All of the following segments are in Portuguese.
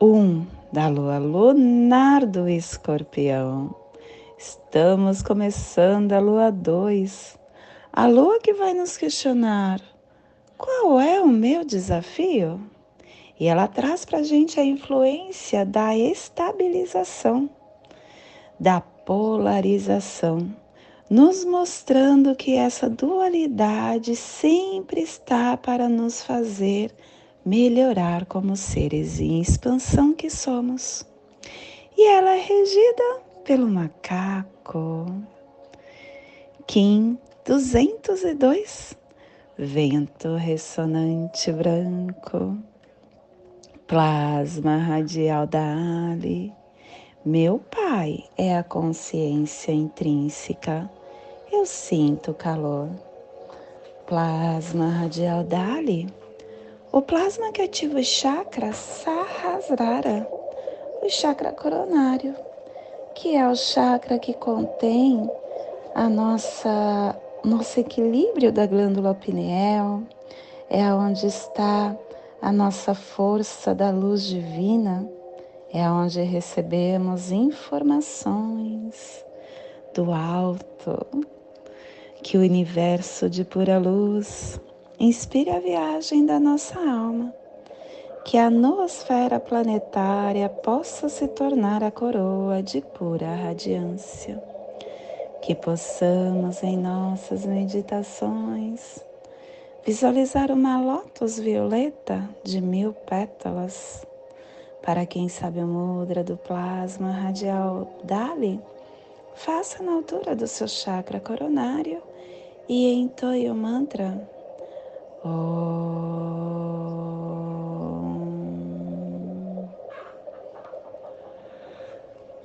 1 da lua lunar do escorpião. Estamos começando a lua 2, a lua que vai nos questionar qual é o meu desafio? E ela traz para a gente a influência da estabilização, da polarização, nos mostrando que essa dualidade sempre está para nos fazer melhorar como seres em expansão que somos. E ela é regida pelo macaco. Kim 202, vento ressonante branco, plasma radial da Ali. Meu pai é a consciência intrínseca. Eu sinto calor. Plasma radial Dali o plasma que ativa o chakra Sahasrara, o chakra coronário, que é o chakra que contém a nossa nosso equilíbrio da glândula pineal, é onde está a nossa força da luz divina, é onde recebemos informações do alto, que o universo de pura luz inspire a viagem da nossa alma, que a noosfera planetária possa se tornar a coroa de pura radiância, que possamos em nossas meditações visualizar uma lótus violeta de mil pétalas. Para quem sabe o mudra do plasma radial Dali, faça na altura do seu chakra coronário e entoie o mantra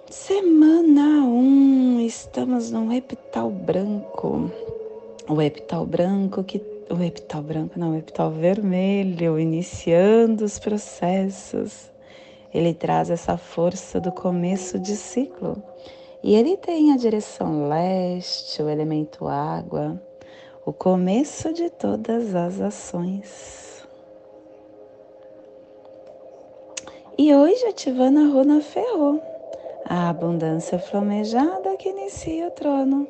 Semana 1, um, estamos no epital branco. O epital branco que o epital branco não, o epital vermelho, iniciando os processos. Ele traz essa força do começo de ciclo. E ele tem a direção leste, o elemento água, o começo de todas as ações. E hoje ativando a runa Ferro, a abundância flamejada que inicia o trono.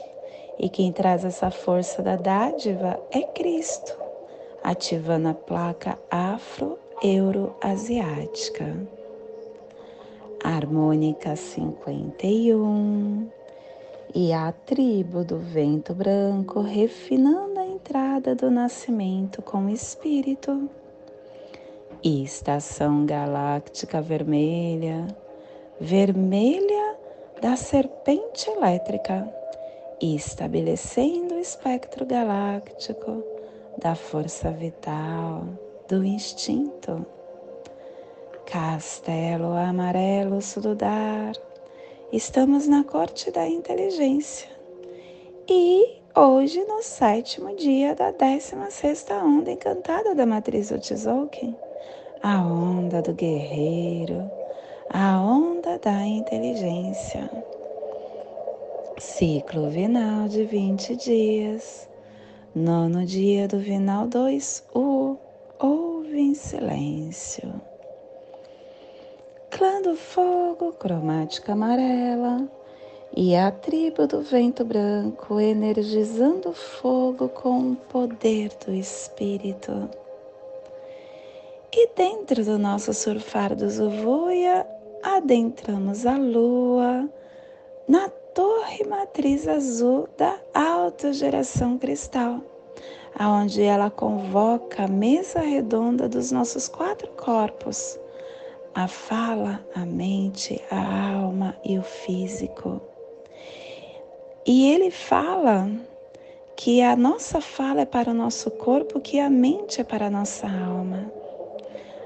E quem traz essa força da dádiva é Cristo, ativando a placa afro-euro-asiática. Harmônica 51 e a tribo do vento branco refinando a entrada do nascimento com o espírito. Estação galáctica vermelha, vermelha da serpente elétrica, estabelecendo o espectro galáctico da força vital, do instinto. Castelo amarelo sududar Estamos na corte da inteligência e hoje no sétimo dia da 16 onda encantada da matriz Otzolk'in, a onda do guerreiro, a onda da inteligência. Ciclo vinal de 20 dias. Nono dia do vinal 2, o ouve em silêncio clã do fogo, cromática amarela, e a tribo do vento branco, energizando o fogo com o poder do espírito. E dentro do nosso surfar do Zuvuia, adentramos a lua na torre matriz azul da alta geração cristal, aonde ela convoca a mesa redonda dos nossos quatro corpos a fala, a mente, a alma e o físico. E ele fala que a nossa fala é para o nosso corpo, que a mente é para a nossa alma.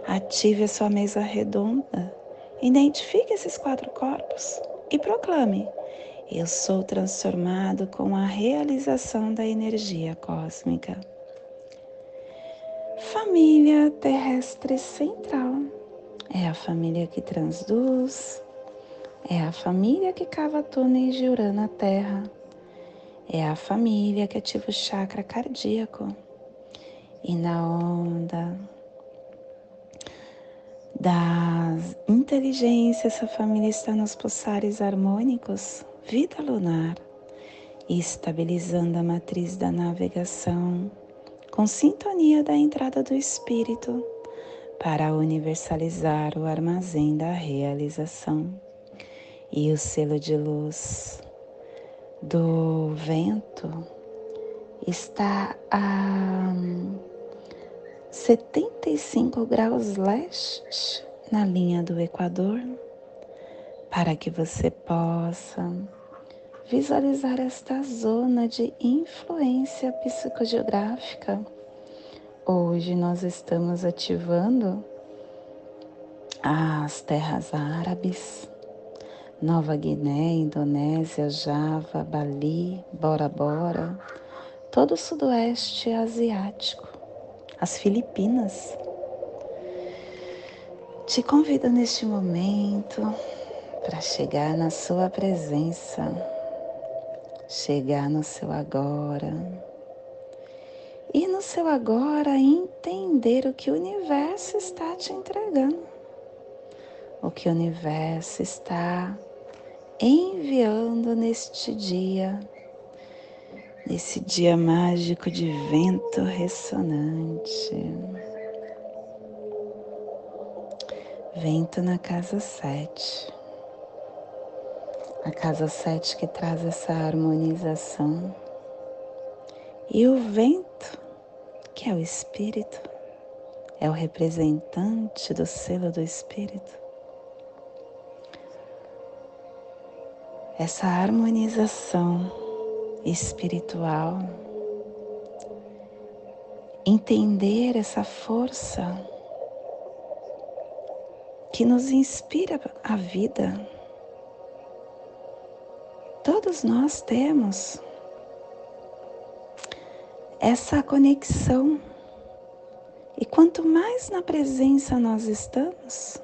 Ative a sua mesa redonda Identifique esses quatro corpos e proclame: Eu sou transformado com a realização da energia cósmica. Família terrestre central é a família que transduz, é a família que cava túneis de Urano na Terra, é a família que ativa o chakra cardíaco e na onda da inteligência, essa família está nos pulsares harmônicos, vida lunar, estabilizando a matriz da navegação, com sintonia da entrada do espírito, para universalizar o armazém da realização. E o selo de luz do vento está a 75 graus leste na linha do Equador, para que você possa visualizar esta zona de influência psicogeográfica. Hoje nós estamos ativando as terras árabes, Nova Guiné, Indonésia, Java, Bali, Bora Bora, todo o sudoeste asiático as Filipinas. Te convido neste momento para chegar na sua presença, chegar no seu agora. E no seu agora entender o que o universo está te entregando, o que o universo está enviando neste dia nesse dia mágico de vento ressonante. Vento na casa sete. A casa sete que traz essa harmonização. E o vento, que é o espírito, é o representante do selo do espírito. Essa harmonização espiritual, entender essa força que nos inspira a vida. Todos nós temos essa conexão. E quanto mais na presença nós estamos,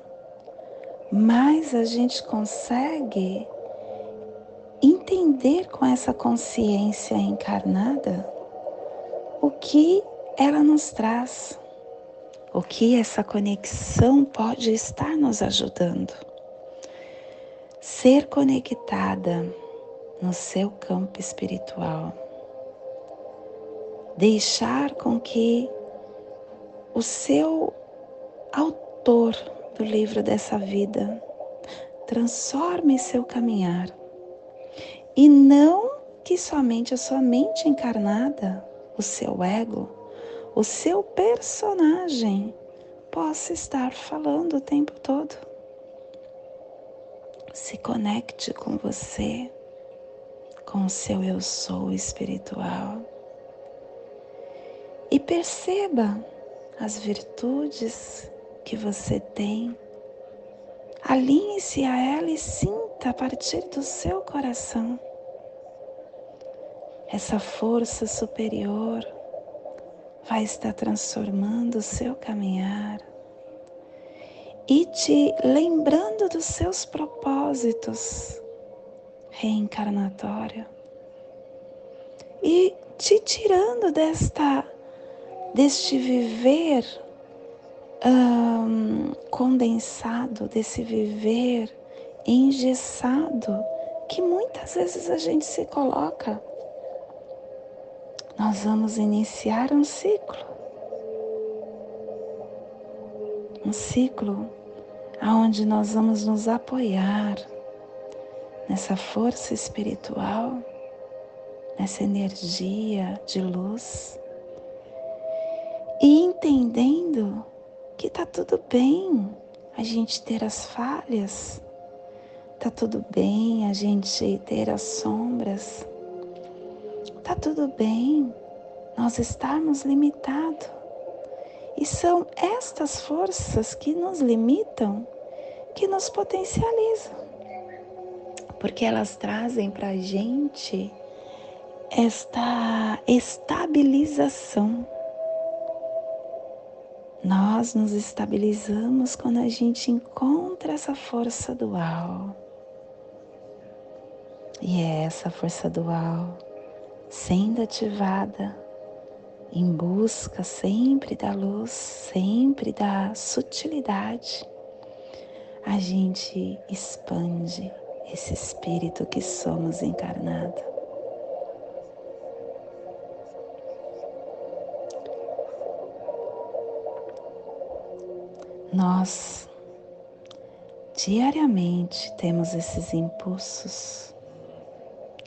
mais a gente consegue entender com essa consciência encarnada o que ela nos traz, o que essa conexão pode estar nos ajudando. Ser conectada no seu campo espiritual. Deixar com que o seu autor do livro dessa vida transforme seu caminhar e não que somente a sua mente encarnada, o seu ego, o seu personagem possa estar falando o tempo todo. Se conecte com você, com o seu eu sou espiritual e perceba as virtudes que você tem. Alinhe-se a ela e sinta a partir do seu coração essa força superior vai estar transformando o seu caminhar e te lembrando dos seus propósitos reencarnatório e te tirando desta deste viver condensado, desse viver engessado que muitas vezes a gente se coloca nós vamos iniciar um ciclo. Um ciclo aonde nós vamos nos apoiar nessa força espiritual, nessa energia de luz entendendo que tá tudo bem a gente ter as falhas, tá tudo bem a gente ter as sombras, Tá tudo bem nós estarmos limitados. E são estas forças que nos limitam que nos potencializa, porque elas trazem para a gente esta estabilização. Nós nos estabilizamos quando a gente encontra essa força dual. E é essa força dual sendo ativada em busca sempre da luz, sempre da sutilidade, a gente expande esse espírito que somos encarnado. Nós diariamente temos esses impulsos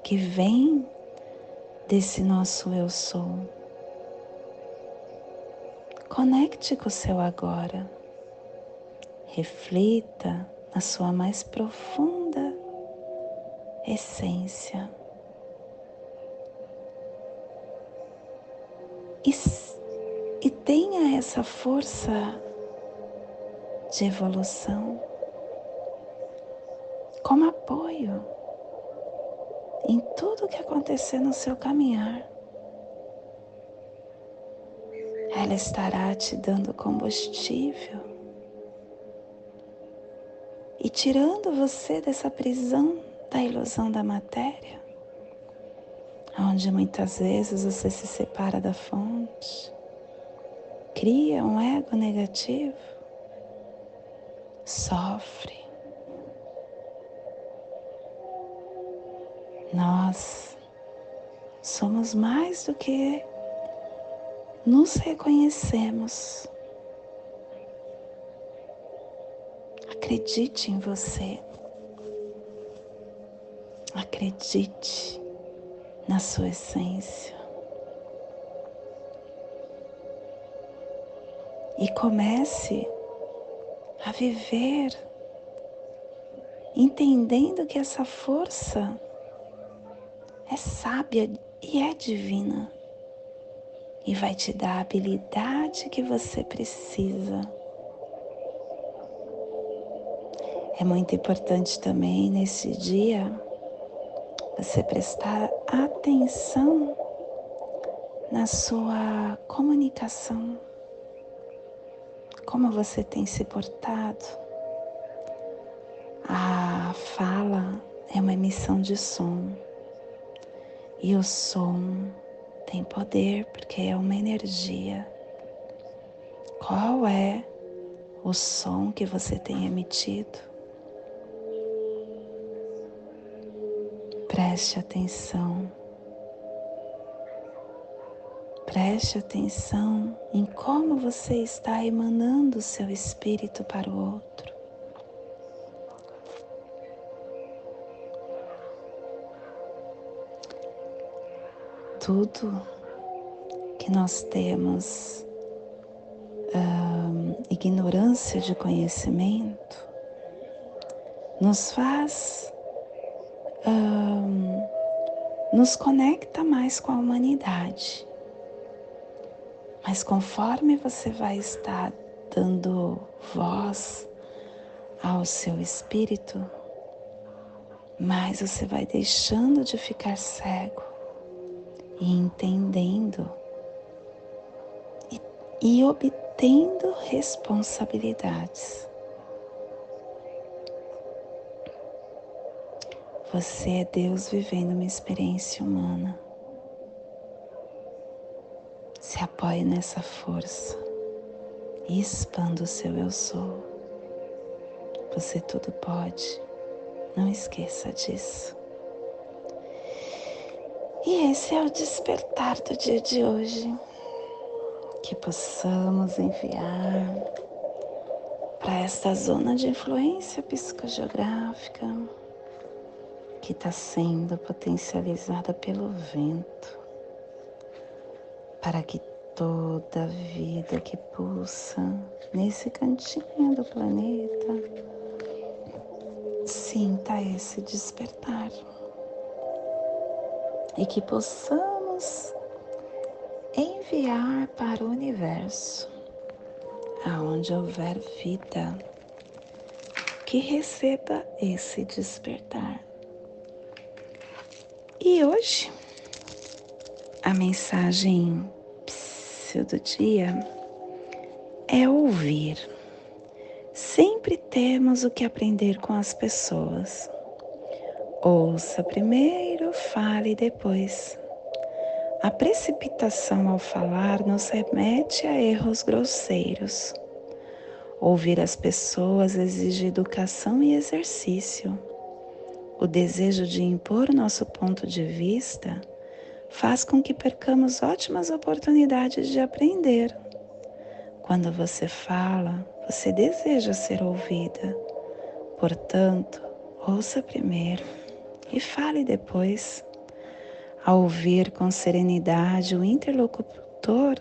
que vêm desse nosso eu sou. Conecte com o seu agora. Reflita na sua mais profunda essência. E, e tenha essa força de evolução como apoio em tudo que acontecer no seu caminhar. Ela estará te dando combustível e tirando você dessa prisão da ilusão da matéria, onde muitas vezes você se separa da fonte, cria um ego negativo, sofre Nós somos mais do que nos reconhecemos. Acredite em você. Acredite na sua essência. E comece a viver entendendo que essa força é sábia e é divina e vai te dar a habilidade que você precisa. É muito importante também nesse dia você prestar atenção na sua comunicação, como você tem se portado. A fala é uma emissão de som. E o som tem poder porque é uma energia. Qual é o som que você tem emitido? Preste atenção. Preste atenção em como você está emanando o seu espírito para o outro. tudo que nós temos ignorância de conhecimento nos faz nos conecta mais com a humanidade. Mas conforme você vai estar dando voz ao seu espírito, mais você vai deixando de ficar cego e entendendo e, e obtendo responsabilidades. Você é Deus vivendo uma experiência humana. Se apoie nessa força e expanda o seu eu sou. Você tudo pode. Não esqueça disso. E esse é o despertar do dia de hoje. Que possamos enviar para esta zona de influência psicogeográfica que está sendo potencializada pelo vento, para que toda vida que pulsa nesse cantinho do planeta sinta esse despertar e que possamos enviar para o universo, aonde houver vida, que receba esse despertar. E hoje, a mensagem do dia é ouvir. Sempre temos o que aprender com as pessoas. Ouça primeiro, fale depois. A precipitação ao falar nos remete a erros grosseiros. Ouvir as pessoas exige educação e exercício. O desejo de impor nosso ponto de vista faz com que percamos ótimas oportunidades de aprender. Quando você fala, você deseja ser ouvida. Portanto, ouça primeiro e fale depois. Ao ouvir com serenidade o interlocutor,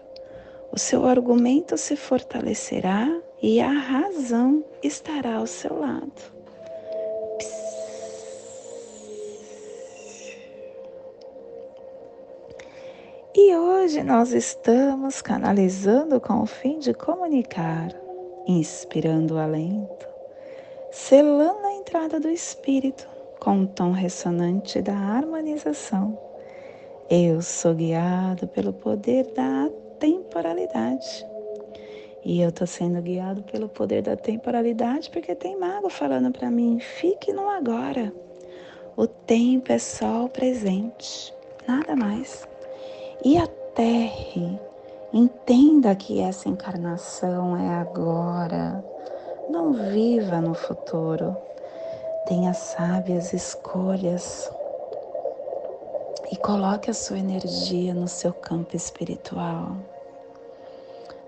o seu argumento se fortalecerá e a razão estará ao seu lado. E hoje nós estamos canalizando com o fim de comunicar, inspirando o alento, selando a entrada do espírito com o tom ressonante da harmonização. Eu sou guiado pelo poder da temporalidade. E eu estou sendo guiado pelo poder da temporalidade porque tem mago falando para mim: fique no agora. O tempo é só o presente, nada mais e aterre. Entenda que essa encarnação é agora. Não viva no futuro. Tenha sábias escolhas e coloque a sua energia no seu campo espiritual.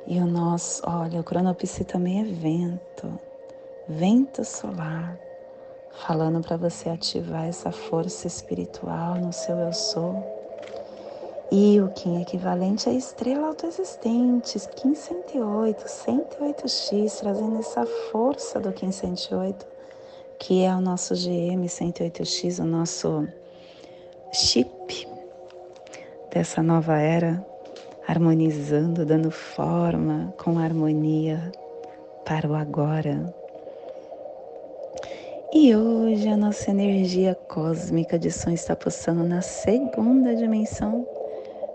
E o nosso, olha, o cronopsi também é vento, vento solar, falando para você ativar essa força espiritual no seu eu sou e o Kim equivalente à estrela autoexistente, Kim 108, 108X, trazendo essa força do Kim 108, que é o nosso GM 108X, o nosso chip dessa nova era, harmonizando, dando forma com harmonia para o agora. E hoje a nossa energia cósmica de som está pulsando na segunda dimensão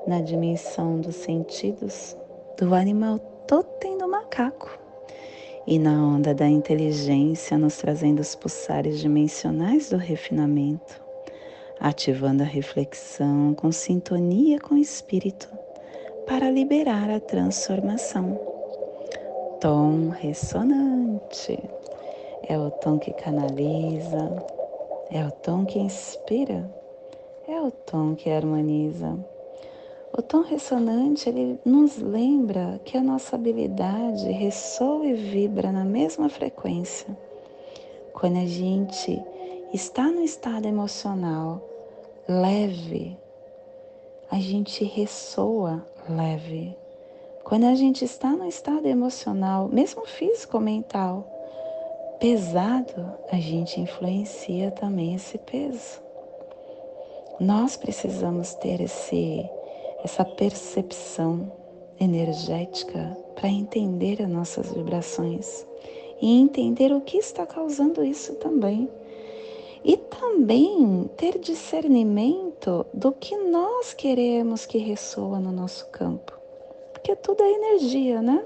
na dimensão dos sentidos do animal totem do macaco. E na onda da inteligência, nos trazendo os pulsares dimensionais do refinamento, ativando a reflexão com sintonia com o espírito para liberar a transformação. Tom ressonante. É o tom que canaliza, é o tom que inspira, é o tom que harmoniza o tom ressonante ele nos lembra que a nossa habilidade ressoa e vibra na mesma frequência. Quando a gente está no estado emocional leve, a gente ressoa leve. Quando a gente está no estado emocional, mesmo físico ou mental, pesado, a gente influencia também esse peso. Nós precisamos ter esse essa percepção energética para entender as nossas vibrações e entender o que está causando isso também. E também ter discernimento do que nós queremos que ressoa no nosso campo. Porque tudo é energia, né?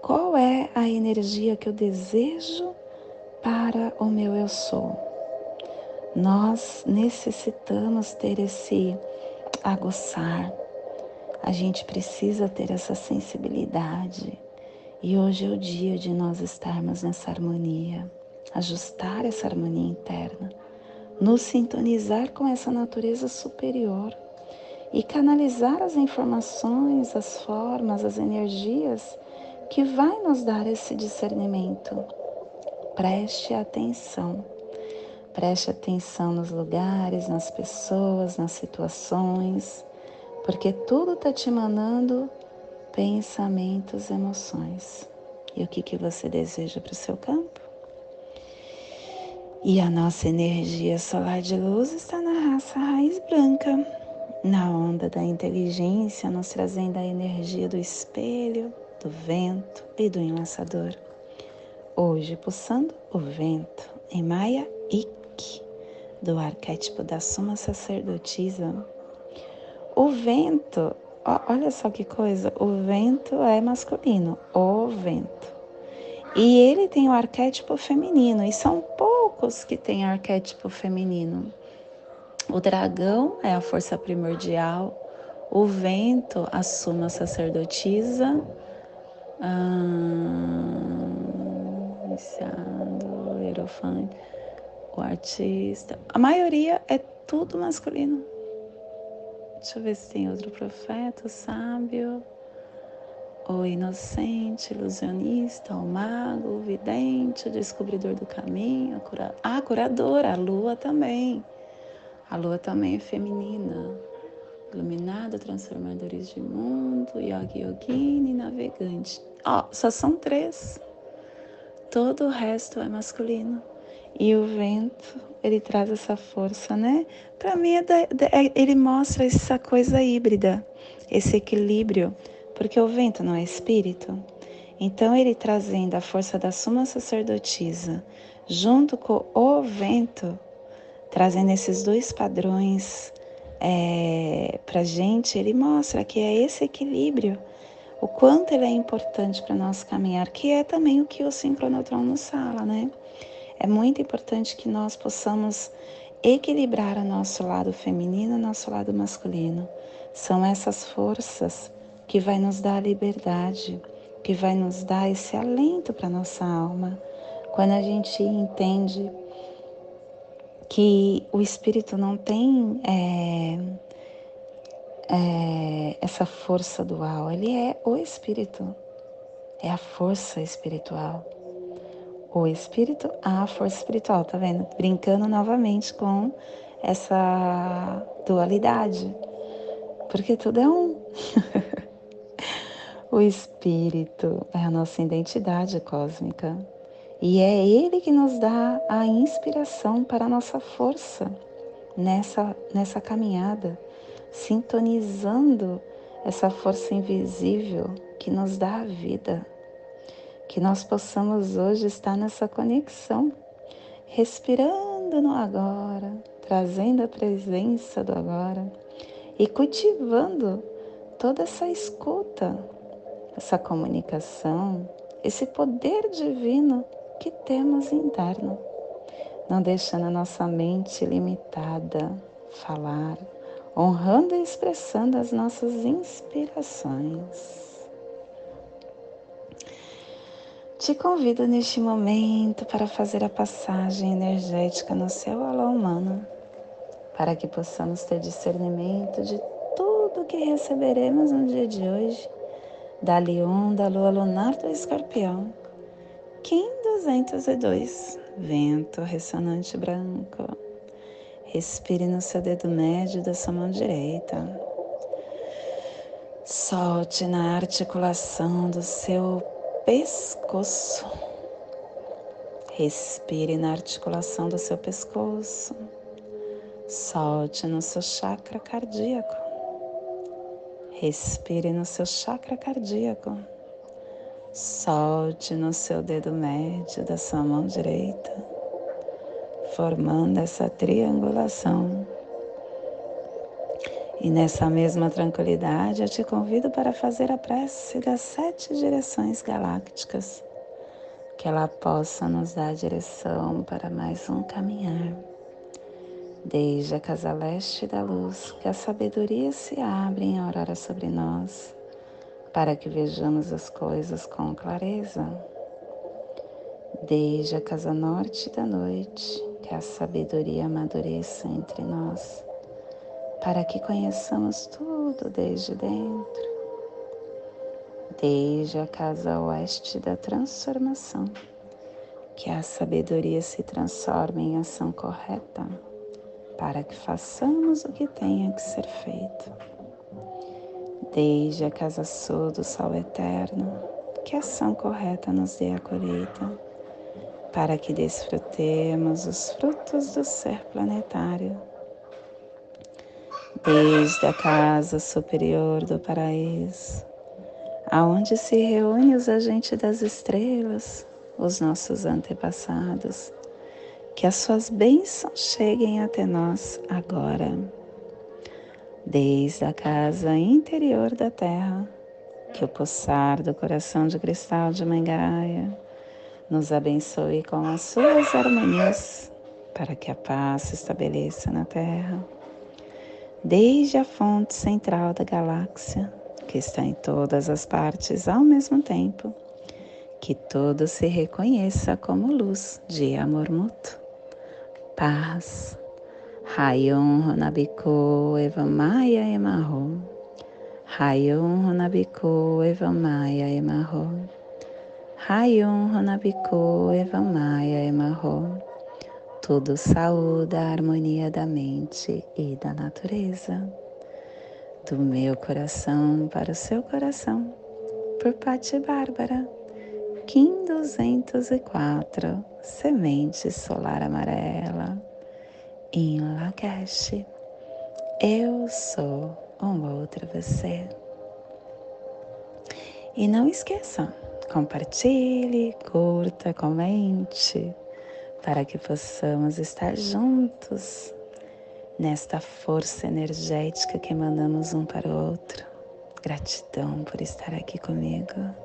Qual é a energia que eu desejo para o meu eu sou? Nós necessitamos ter esse aguçar. A gente precisa ter essa sensibilidade. E hoje é o dia de nós estarmos nessa harmonia, ajustar essa harmonia interna, nos sintonizar com essa natureza superior e canalizar as informações, as formas, as energias que vai nos dar esse discernimento. Preste atenção Preste atenção nos lugares, nas pessoas, nas situações, porque tudo está te mandando pensamentos, emoções. E o que, que você deseja para o seu campo? E a nossa energia solar de luz está na raça raiz branca, na onda da inteligência, nos trazendo a energia do espelho, do vento e do enlaçador. Hoje, pulsando o vento em Maia Ik, do arquétipo da Suma Sacerdotisa. O vento, olha só que coisa, o vento é masculino, o vento. E ele tem o arquétipo feminino, e são poucos que têm arquétipo feminino. O dragão é a força primordial, o vento, a suma sacerdotisa, iniciado, o hierofante, o artista. A maioria é tudo masculino. Deixa eu ver se tem outro profeta, sábio, o inocente, ilusionista, o mago, o vidente, o descobridor do caminho, a, cura... ah, a curadora, a lua também. A lua também é feminina. Iluminada, transformadores de mundo, yogi yogini, navegante. Ó, oh, só são três. Todo o resto é masculino. E o vento, ele traz essa força, né? Para mim, é da, é, ele mostra essa coisa híbrida, esse equilíbrio, porque o vento não é espírito. Então, ele trazendo a força da suma sacerdotisa, junto com o vento, trazendo esses dois padrões é, para gente, ele mostra que é esse equilíbrio, o quanto ele é importante para nosso caminhar, que é também o que o sincronotron nos fala, né? É muito importante que nós possamos equilibrar o nosso lado feminino e o nosso lado masculino. São essas forças que vai nos dar a liberdade, que vai nos dar esse alento para nossa alma. Quando a gente entende que o espírito não tem é, é, essa força dual, ele é o espírito, é a força espiritual. O espírito, a força espiritual, tá vendo? Brincando novamente com essa dualidade, porque tudo é um. o espírito é a nossa identidade cósmica. E é Ele que nos dá a inspiração para a nossa força nessa, nessa caminhada, sintonizando essa força invisível que nos dá a vida. Que nós possamos hoje estar nessa conexão, respirando no agora, trazendo a presença do agora e cultivando toda essa escuta, essa comunicação, esse poder divino que temos interno, não deixando a nossa mente limitada falar, honrando e expressando as nossas inspirações. Te convido neste momento para fazer a passagem energética no seu alô humano, para que possamos ter discernimento de tudo que receberemos no dia de hoje, da Leon, da Lua Lunar do Escorpião Kim 202, vento ressonante branco. Respire no seu dedo médio da sua mão direita. Solte na articulação do seu pescoço. Respire na articulação do seu pescoço. Solte no seu chakra cardíaco. Respire no seu chakra cardíaco. Solte no seu dedo médio da sua mão direita, formando essa triangulação. E nessa mesma tranquilidade, eu te convido para fazer a prece das sete direções galácticas, que ela possa nos dar direção para mais um caminhar. Desde a casa leste da luz, que a sabedoria se abre em aurora sobre nós para que vejamos as coisas com clareza. Desde a casa norte da noite, que a sabedoria amadureça entre nós, para que conheçamos tudo desde dentro. Desde a casa oeste da transformação, que a sabedoria se transforme em ação correta, para que façamos o que tenha que ser feito desde a casa sul do sol eterno, que a ação correta nos dê a colheita, para que desfrutemos os frutos do ser planetário. Desde a casa superior do paraíso, aonde se reúnem os agentes das estrelas, os nossos antepassados. Que as suas bênçãos cheguem até nós agora, desde a casa interior da terra, que o pulsar do coração de cristal de Mangaia nos abençoe com as suas harmonias, para que a paz se estabeleça na terra, desde a fonte central da galáxia, que está em todas as partes ao mesmo tempo que todo se reconheça como luz de amor mútuo. Paz. Rayon Honabiko Evamaya Emarro. Rayon Honabiko Evamaya Emarro. Rayon Honabiko Evamaya Emarro. Tudo saúde a harmonia da mente e da natureza. Do meu coração para o seu coração. Por Pati Bárbara. Kim 204, Semente Solar Amarela, em Lakesh. Eu sou um outro você. E não esqueça, compartilhe, curta, comente, para que possamos estar juntos nesta força energética que mandamos um para o outro. Gratidão por estar aqui comigo.